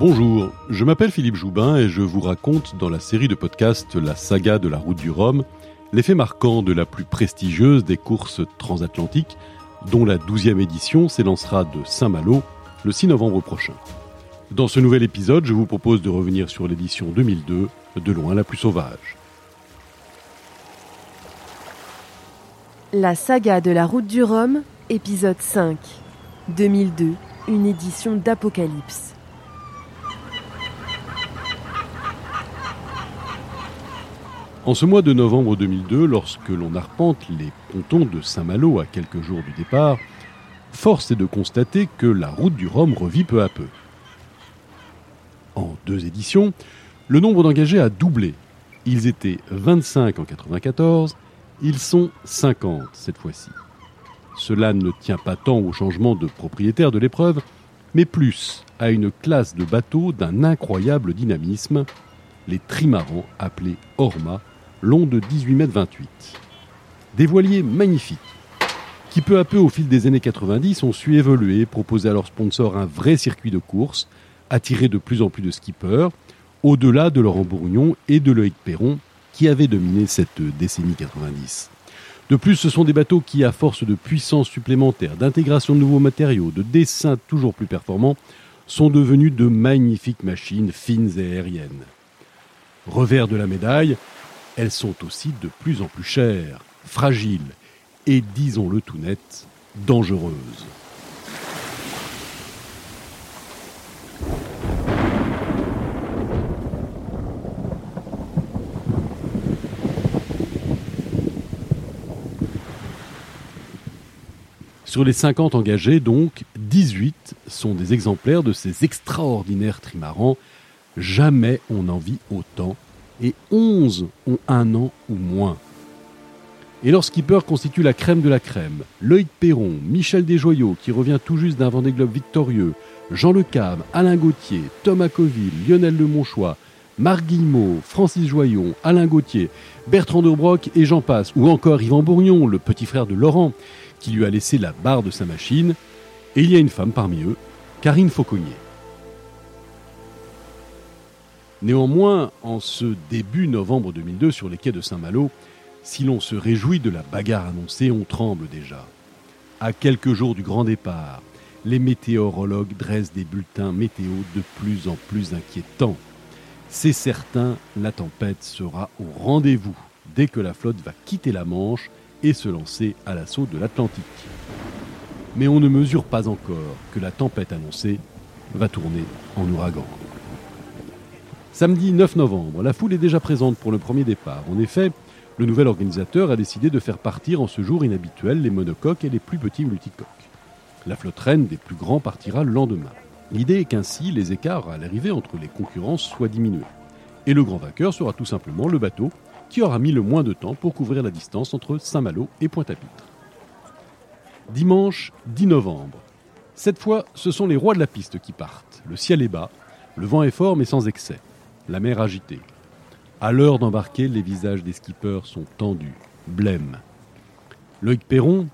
Bonjour, je m'appelle Philippe Joubin et je vous raconte dans la série de podcasts La saga de la route du Rhum l'effet marquant de la plus prestigieuse des courses transatlantiques, dont la douzième édition s'élancera de Saint-Malo le 6 novembre prochain. Dans ce nouvel épisode, je vous propose de revenir sur l'édition 2002, de loin la plus sauvage. La saga de la route du Rhum, épisode 5, 2002, une édition d'Apocalypse. En ce mois de novembre 2002, lorsque l'on arpente les pontons de Saint-Malo à quelques jours du départ, force est de constater que la route du Rhum revit peu à peu. En deux éditions, le nombre d'engagés a doublé. Ils étaient 25 en 94, ils sont 50 cette fois-ci. Cela ne tient pas tant au changement de propriétaire de l'épreuve, mais plus à une classe de bateaux d'un incroyable dynamisme, les trimarans appelés Orma, longs de 18 mètres 28. Des voiliers magnifiques, qui peu à peu au fil des années 90 ont su évoluer, proposer à leurs sponsors un vrai circuit de course, attirer de plus en plus de skippers, au-delà de Laurent Bourgnon et de Loïc Perron, qui avaient dominé cette décennie 90. De plus, ce sont des bateaux qui, à force de puissance supplémentaire, d'intégration de nouveaux matériaux, de dessins toujours plus performants, sont devenus de magnifiques machines fines et aériennes. Revers de la médaille, elles sont aussi de plus en plus chères, fragiles et, disons-le tout net, dangereuses. Sur les 50 engagés, donc, 18 sont des exemplaires de ces extraordinaires trimarans. Jamais on n'en vit autant, et 11 ont un an ou moins. Et leur skipper constitue la crème de la crème. Loïc Perron, Michel Desjoyaux, qui revient tout juste d'un Vendée Globe victorieux, Jean Le Cam, Alain Gauthier, Thomas Coville, Lionel Lemonchois, Marc Guillemot, Francis Joyon, Alain Gauthier, Bertrand de Broc et j'en passe, ou encore Yvan Bourgnon, le petit frère de Laurent, qui lui a laissé la barre de sa machine, et il y a une femme parmi eux, Karine Fauconnier. Néanmoins, en ce début novembre 2002 sur les quais de Saint-Malo, si l'on se réjouit de la bagarre annoncée, on tremble déjà. À quelques jours du grand départ, les météorologues dressent des bulletins météo de plus en plus inquiétants. C'est certain, la tempête sera au rendez-vous dès que la flotte va quitter la Manche et se lancer à l'assaut de l'Atlantique. Mais on ne mesure pas encore que la tempête annoncée va tourner en ouragan. Samedi 9 novembre, la foule est déjà présente pour le premier départ. En effet, le nouvel organisateur a décidé de faire partir en ce jour inhabituel les monocoques et les plus petits multicoques. La flotte reine des plus grands partira le lendemain. L'idée est qu'ainsi les écarts à l'arrivée entre les concurrents soient diminués. Et le grand vainqueur sera tout simplement le bateau qui aura mis le moins de temps pour couvrir la distance entre Saint-Malo et Pointe-à-Pitre. Dimanche 10 novembre. Cette fois, ce sont les rois de la piste qui partent. Le ciel est bas, le vent est fort mais sans excès, la mer agitée. À l'heure d'embarquer, les visages des skippers sont tendus, blêmes. Loïc Perron,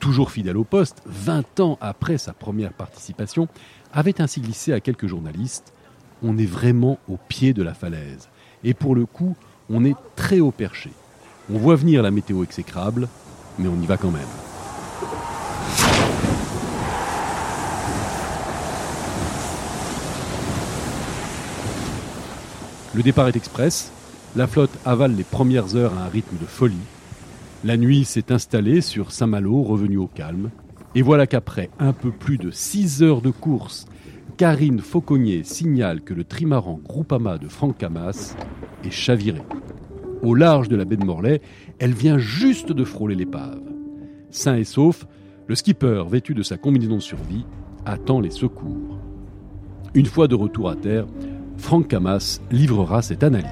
toujours fidèle au poste, 20 ans après sa première participation, avait ainsi glissé à quelques journalistes On est vraiment au pied de la falaise. Et pour le coup, on est très haut perché. On voit venir la météo exécrable, mais on y va quand même. Le départ est express, la flotte avale les premières heures à un rythme de folie. La nuit s'est installée sur Saint-Malo, revenu au calme. Et voilà qu'après un peu plus de 6 heures de course, Karine Fauconnier signale que le trimaran Groupama de Franck Camas est chaviré. Au large de la baie de Morlaix, elle vient juste de frôler l'épave. Sain et sauf, le skipper, vêtu de sa combinaison de survie, attend les secours. Une fois de retour à terre, Franck Camas livrera cette analyse.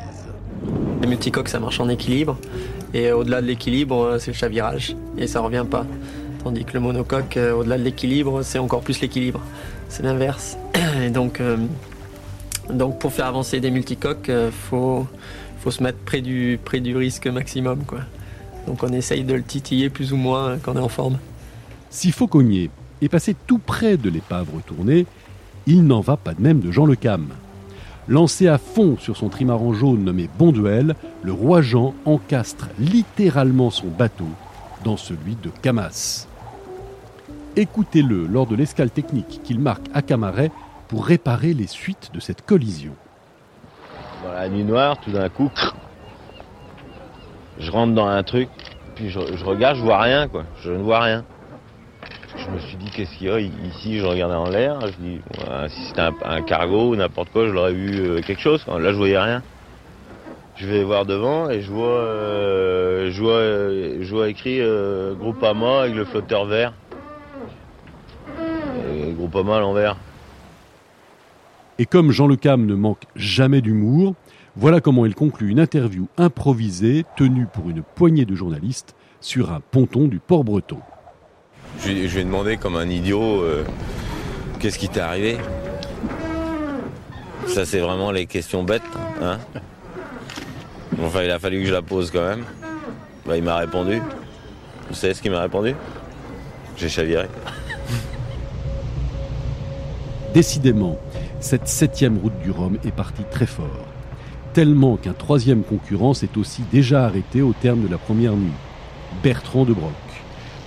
Les multicoques, ça marche en équilibre. Et au-delà de l'équilibre, c'est le chavirage. Et ça revient pas. Tandis que le monocoque, euh, au-delà de l'équilibre, c'est encore plus l'équilibre. C'est l'inverse. Et donc, euh, donc, pour faire avancer des multicoques, il euh, faut, faut se mettre près du, près du risque maximum. Quoi. Donc on essaye de le titiller plus ou moins quand on est en forme. Si Fauconnier est passé tout près de l'épave retournée, Il n'en va pas de même de Jean Le Cam. Lancé à fond sur son trimaran jaune nommé Bon Duel, le roi Jean encastre littéralement son bateau dans celui de Camas. Écoutez-le lors de l'escale technique qu'il marque à Camaret pour réparer les suites de cette collision. Dans la nuit noire, tout d'un coup, je rentre dans un truc, puis je, regarde, je vois rien, quoi. Je ne vois rien. Je me suis dit, qu'est-ce qu'il y a ici Je regardais en l'air, je dis, si c'était un, cargo ou n'importe quoi, je l'aurais vu euh, quelque chose. Là, je voyais rien. Je vais voir devant et je vois, euh, je vois, écrit euh, Groupama avec le flotteur vert. Groupama à l'envers. Et comme Jean Le Cam ne manque jamais d'humour, voilà comment il conclut une interview improvisée tenue pour une poignée de journalistes sur un ponton du port breton. Je, lui ai demandé comme un idiot euh, qu'est-ce qui t'est arrivé? Ça c'est vraiment les questions bêtes. Hein enfin il a fallu que je la pose quand même. Bah, il m'a répondu. Vous savez ce qu'il m'a répondu? J'ai chaviré. Décidément, cette septième route du Rhum est partie très fort, tellement qu'un troisième concurrent s'est aussi déjà arrêté au terme de la première nuit, Bertrand de Broc.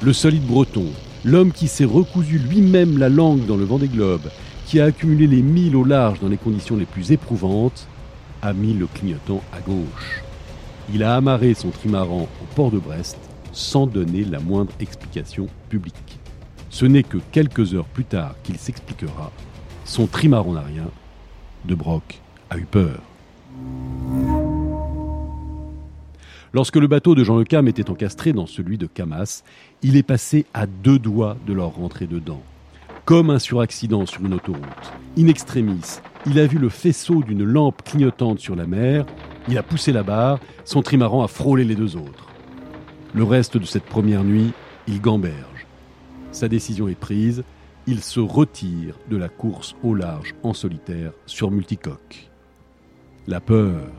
Le solide breton, l'homme qui s'est recousu lui-même la langue dans le vent des globes, qui a accumulé les milles au large dans les conditions les plus éprouvantes, a mis le clignotant à gauche. Il a amarré son trimaran au port de Brest sans donner la moindre explication publique. Ce n'est que quelques heures plus tard qu'il s'expliquera son trimaran n'a rien. De Broc a eu peur. Lorsque le bateau de Jean Le Cam était encastré dans celui de Camas, il est passé à deux doigts de leur rentrer dedans. Comme un suraccident sur une autoroute. In extremis, il a vu le faisceau d'une lampe clignotante sur la mer, il a poussé la barre, son trimaran a frôlé les deux autres. Le reste de cette première nuit, il gamberge. Sa décision est prise, il se retire de la course au large en solitaire sur multicoque. La peur,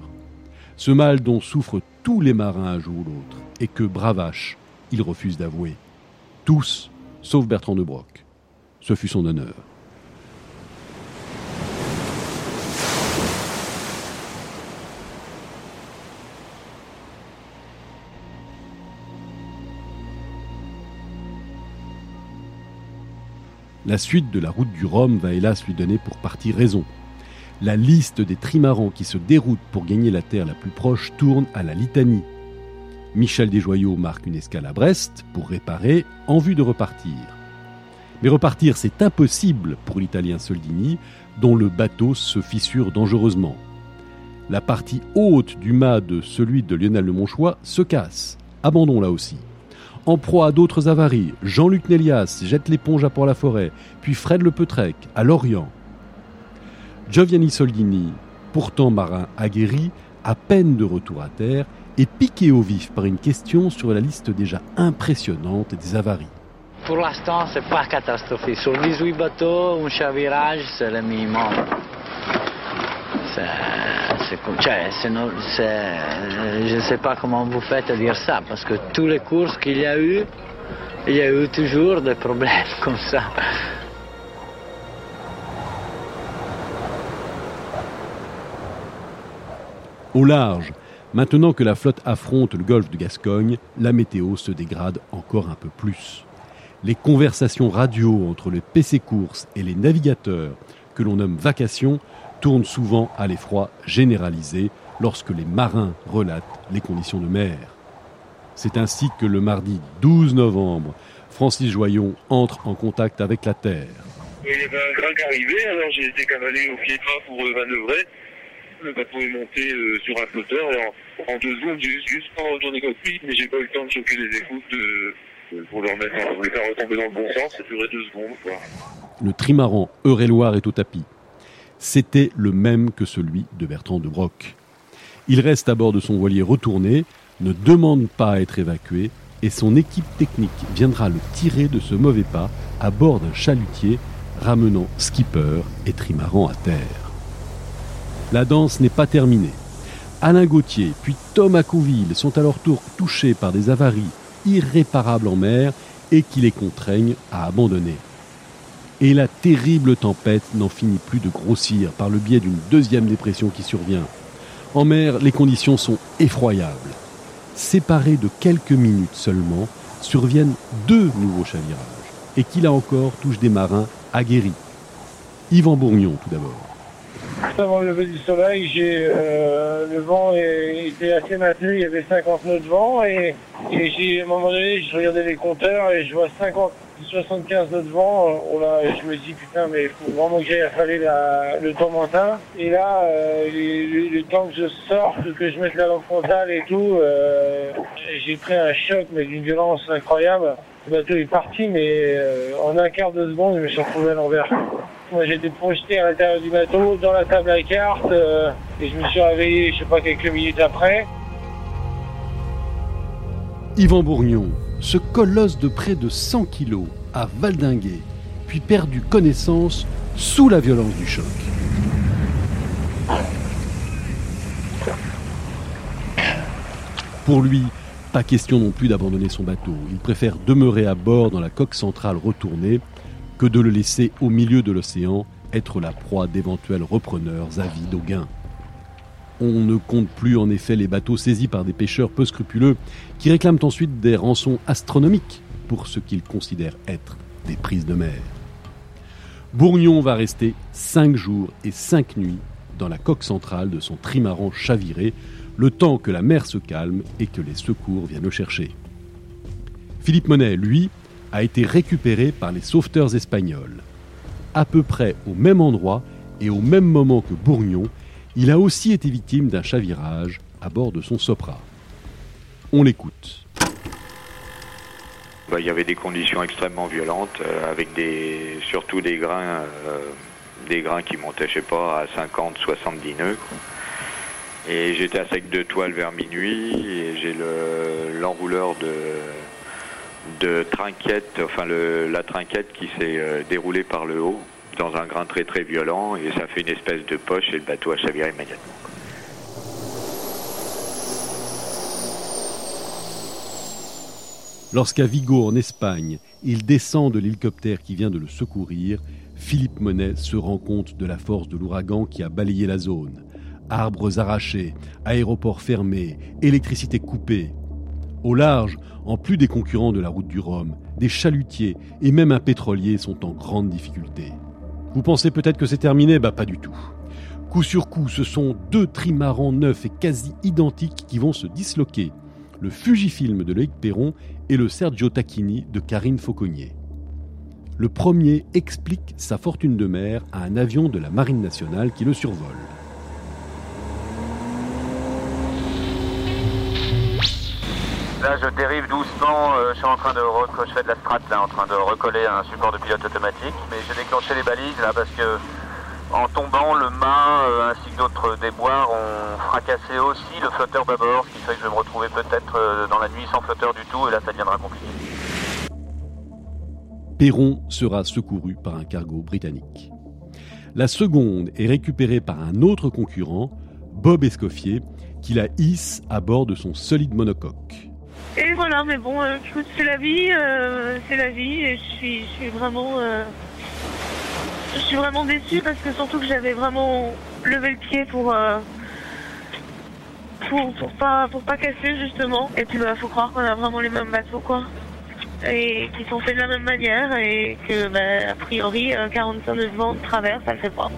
ce mal dont souffrent tous les marins un jour ou l'autre, et que, bravache, il refuse d'avouer. Tous, sauf Bertrand de Broc. Ce fut son honneur. La suite de la route du Rhum va hélas lui donner pour partie raison. La liste des trimarans qui se déroutent pour gagner la terre la plus proche tourne à la litanie. Michel Desjoyaux marque une escale à Brest pour réparer en vue de repartir. Mais repartir, c'est impossible pour l'Italien Soldini, dont le bateau se fissure dangereusement. La partie haute du mât de celui de Lionel Le Monchois se casse. Abandon là aussi. En proie à d'autres avaries, Jean-Luc Nélias jette l'éponge à Port-la-Forêt, puis Fred Le Petrec à Lorient. Giovanni Soldini, pourtant marin aguerri, à peine de retour à terre, est piqué au vif par une question sur la liste déjà impressionnante des avaries. Pour l'instant, c'est pas catastrophique. Sur 18 bateaux, un chavirage, c'est le minimum. je ne sais pas comment vous faites à dire ça, parce que tous les courses qu'il y a eu, il y a eu toujours des problèmes comme ça. Au large, maintenant que la flotte affronte le golfe de Gascogne, la météo se dégrade encore un peu plus. Les conversations radio entre le PC Course et les navigateurs, que l'on nomme vacations, tourne souvent à l'effroi généralisé lorsque les marins relatent les conditions de mer. C'est ainsi que le mardi 12 novembre, Francis Joyon entre en contact avec la Terre. Il y avait un alors j'ai été cavalé au pied de pour euh. Le bateau est monté euh, sur un flotteur et en, deux secondes, j'ai juste pas retourné cockpit, mais j'ai pas eu le temps de choquer les écoutes pour leur mettre, les faire retomber dans le bon sens. Ça durait deux secondes. Quoi. Le trimaran Eure-et-Loire est au tapis c'était le même que celui de Bertrand de Broc. Il reste à bord de son voilier retourné, ne demande pas à être évacué, et son équipe technique viendra le tirer de ce mauvais pas à bord d'un chalutier, ramenant skipper et trimaran à terre. La danse n'est pas terminée. Alain Gauthier puis Thomas Couville sont à leur tour touchés par des avaries irréparables en mer et qui les contraignent à abandonner. et la terrible tempête n'en finit plus de grossir par le biais d'une deuxième dépression qui survient. En mer, les conditions sont effroyables. Séparés de quelques minutes seulement, surviennent deux nouveaux chavirages, et qui là encore touchent des marins aguerris. Yvan Bourgnon tout d'abord. Avant le lever du soleil, j'ai euh, le vent était assez maintenu, il y avait 50 nœuds de vent et, et j'ai à un moment donné je regardais les compteurs et je vois 50 75 nœuds de. Oh là, je me dis putain mais il faut vraiment que j'aille affaler la, le tourmentin. Et là, euh, le, temps que je sorte, que je mette la lampe frontale et tout, euh, j'ai pris un choc mais d'une violence incroyable. Le bateau est parti mais euh, en un quart de seconde je me suis retrouvé à l'envers. Moi, j'ai été projeté à l'intérieur du bateau, dans la table à cartes, euh, et je me suis réveillé, je sais pas, quelques minutes après. Yvan Bourgnon, ce colosse de près de 100 kilos, a valdingué, puis perdu connaissance sous la violence du choc. Pour lui, pas question non plus d'abandonner son bateau. Il préfère demeurer à bord dans la coque centrale retournée que de le laisser au milieu de l'océan être la proie d'éventuels repreneurs avides au gain. On ne compte plus en effet les bateaux saisis par des pêcheurs peu scrupuleux qui réclament ensuite des rançons astronomiques pour ce qu'ils considèrent être des prises de mer. Bourgnon va rester cinq jours et cinq nuits dans la coque centrale de son trimaran chaviré, le temps que la mer se calme et que les secours viennent le chercher. Philippe Monet, lui, a été récupéré par les sauveteurs espagnols. À peu près au même endroit et au même moment que Bourgnon, il a aussi été victime d'un chavirage à bord de son Sopra. On l'écoute. Bah, il y avait des conditions extrêmement violentes, euh, avec des, surtout des grains, euh, des grains qui montaient, je sais pas, à 50, 70 nœuds. Et j'étais à sec de toile vers minuit, et j'ai l'enrouleur de trinquette, enfin le, la trinquette qui s'est euh, déroulée par le haut dans un grain très très violent et ça fait une espèce de poche et le bateau a chaviré immédiatement. Lorsqu'à Vigo, en Espagne, il descend de l'hélicoptère qui vient de le secourir, Philippe Monet se rend compte de la force de l'ouragan qui a balayé la zone. Arbres arrachés, aéroports fermés, électricité coupée. Au large, en plus des concurrents de la route du Rhum, des chalutiers et même un pétrolier sont en grande difficulté. Vous pensez peut-être que c'est terminé? Bah pas du tout. Coup sur coup, ce sont deux trimarans neufs et quasi identiques qui vont se disloquer. Le Fujifilm de Loïc Perron et le Sergio Tacchini de Karine Fauconnier. Le premier explique sa fortune de mer à un avion de la Marine nationale qui le survole. Là, je dérive doucement. Euh, je suis en train de je fais de la strat là, en train de recoller un support de pilote automatique. Mais j'ai déclenché les balises là parce que en tombant, le mât euh, ainsi que d'autres déboires ont fracassé aussi le flotteur bâbord, ce qui fait que je vais me retrouver peut-être euh, dans la nuit sans flotteur du tout, et là ça deviendra compliqué. Perron sera secouru par un cargo britannique. La seconde est récupérée par un autre concurrent, Bob Escoffier, qui la hisse à bord de son solide monocoque. Et voilà, mais bon, euh, c'est la vie, euh, c'est la vie, et je suis, je suis vraiment, euh, je suis vraiment déçue parce que surtout que j'avais vraiment levé le pied pour, pour, pour pas, pour pas casser justement. Et puis bah, faut croire qu'on a vraiment les mêmes bateaux quoi, et qui sont faits de la même manière et que bah, a priori 45 de vent de travers, ça le fait pas.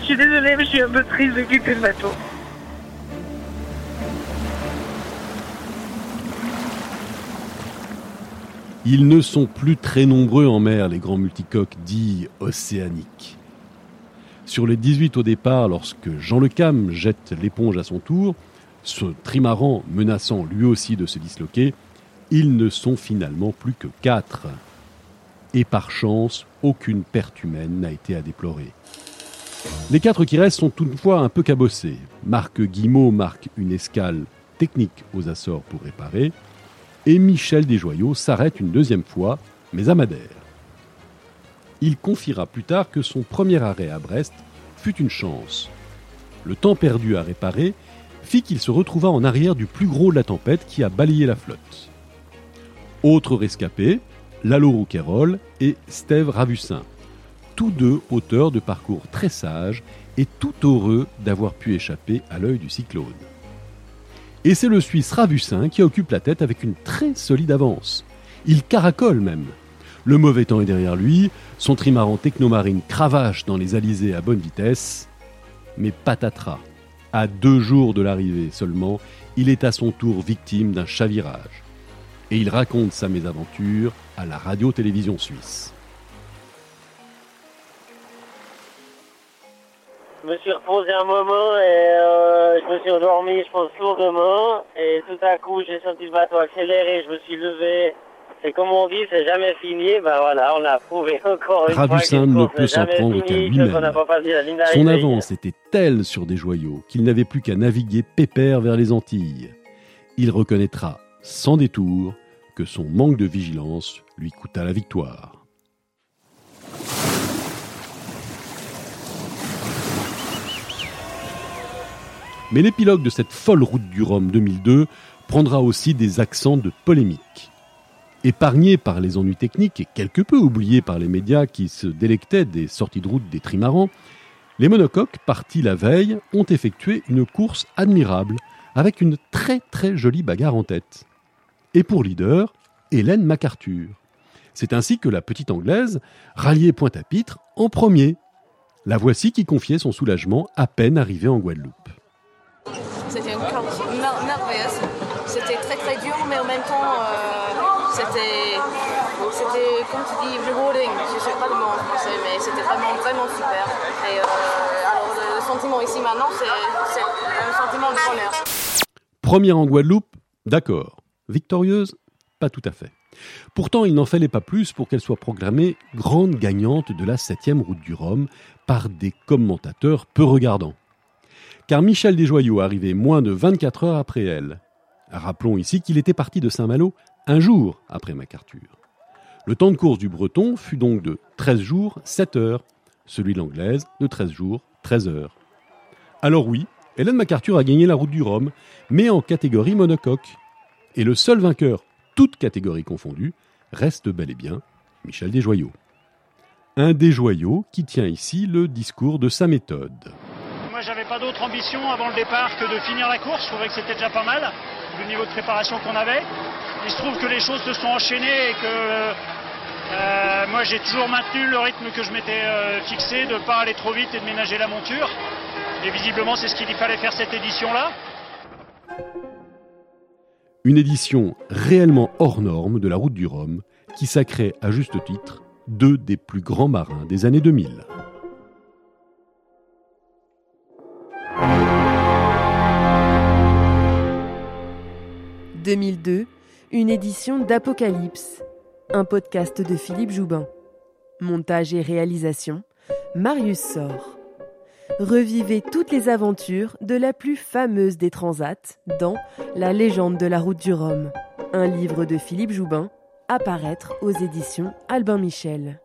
Je suis désolée, mais je suis un peu triste de quitter le bateau. Ils ne sont plus très nombreux en mer, les grands multicoques dits océaniques. Sur les 18 au départ, lorsque Jean Le Cam jette l'éponge à son tour, ce trimaran menaçant lui aussi de se disloquer, ils ne sont finalement plus que quatre. Et par chance, aucune perte humaine n'a été à déplorer. Les quatre qui restent sont toutefois un peu cabossés. Marc Guimau marque une escale technique aux Açores pour réparer et Michel Desjoyaux s'arrête une deuxième fois, mais à Madère. Il confiera plus tard que son premier arrêt à Brest fut une chance. Le temps perdu à réparer fit qu'il se retrouva en arrière du plus gros de la tempête qui a balayé la flotte. Autres rescapés, Lalo Rouquayrol et Steve Ravussin. tous deux auteurs de parcours très sages et tout heureux d'avoir pu échapper à l'œil du cyclone. Et c'est le Suisse Ravussin qui occupe la tête avec une très solide avance. Il caracole même. Le mauvais temps est derrière lui, son trimaran technomarine cravache dans les alizés à bonne vitesse. Mais patatras, à deux jours de l'arrivée seulement, il est à son tour victime d'un chavirage. Et il raconte sa mésaventure à la radio-télévision suisse. Me suis reposé un moment et euh, je me suis endormi, je pense, lourdement. Et tout à coup, j'ai senti le bateau accélérer, je me suis levé. Et comme on dit, c'est jamais fini. Ben voilà, on a prouvé encore une Ravussin fois ne peut s'en prendre qu'à lui-même. Son avance était telle sur des joyaux qu'il n'avait plus qu'à naviguer pépère vers les Antilles. Il reconnaîtra, sans détour, que son manque de vigilance lui coûta la victoire. Mais l'épilogue de cette folle route du Rhum 2002 prendra aussi des accents de polémique. Épargné par les ennuis techniques et quelque peu oublié par les médias qui se délectaient des sorties de route des trimarans, les monocoques, partis la veille, ont effectué une course admirable avec une très très jolie bagarre en tête. Et pour leader, Hélène MacArthur. C'est ainsi que la petite Anglaise ralliait Pointe-à-Pitre en premier. La voici qui confiait son soulagement à peine arrivée en Guadeloupe. C'était une course mer- merveilleuse. C'était très très dur, mais en c'était, vraiment, super. Euh, le, sentiment ici maintenant, c'est un sentiment de bonheur. Première en Guadeloupe, d'accord. Victorieuse, pas tout à fait. Pourtant, il n'en fallait pas plus pour qu'elle soit programmée grande gagnante de la 7e route du Rhum par des commentateurs peu regardants. Car Michel Desjoyaux arrivait moins de 24 heures après elle. Rappelons ici qu'il était parti de Saint-Malo un jour après MacArthur. Le temps de course du Breton fut donc de 13 jours, 7 heures, celui de l'Anglaise de 13 jours, 13 heures. Alors oui, Hélène MacArthur a gagné la route du Rhum, mais en catégorie monocoque. Et le seul vainqueur, toutes catégories confondues, reste bel et bien Michel Desjoyaux. Un Desjoyaux qui tient ici le discours de sa méthode. Moi, j'avais pas d'autre ambition avant le départ que de finir la course. Je trouvais que c'était déjà pas mal, le niveau de préparation qu'on avait. Il se trouve que les choses se sont enchaînées et que euh, moi, j'ai toujours maintenu le rythme que je m'étais euh, fixé, de pas aller trop vite et de ménager la monture. Et visiblement, c'est ce qu'il fallait faire cette édition-là. Une édition réellement hors norme de la route du Rhum qui sacrait à juste titre deux des plus grands marins des années 2000. « 2002, une édition d'Apocalypse, un podcast de Philippe Joubin. Montage et réalisation, Marius Sor. Revivez toutes les aventures de la plus fameuse des transats dans La légende de la route du Rhum, un livre de Philippe Joubin, à paraître aux éditions Albin Michel.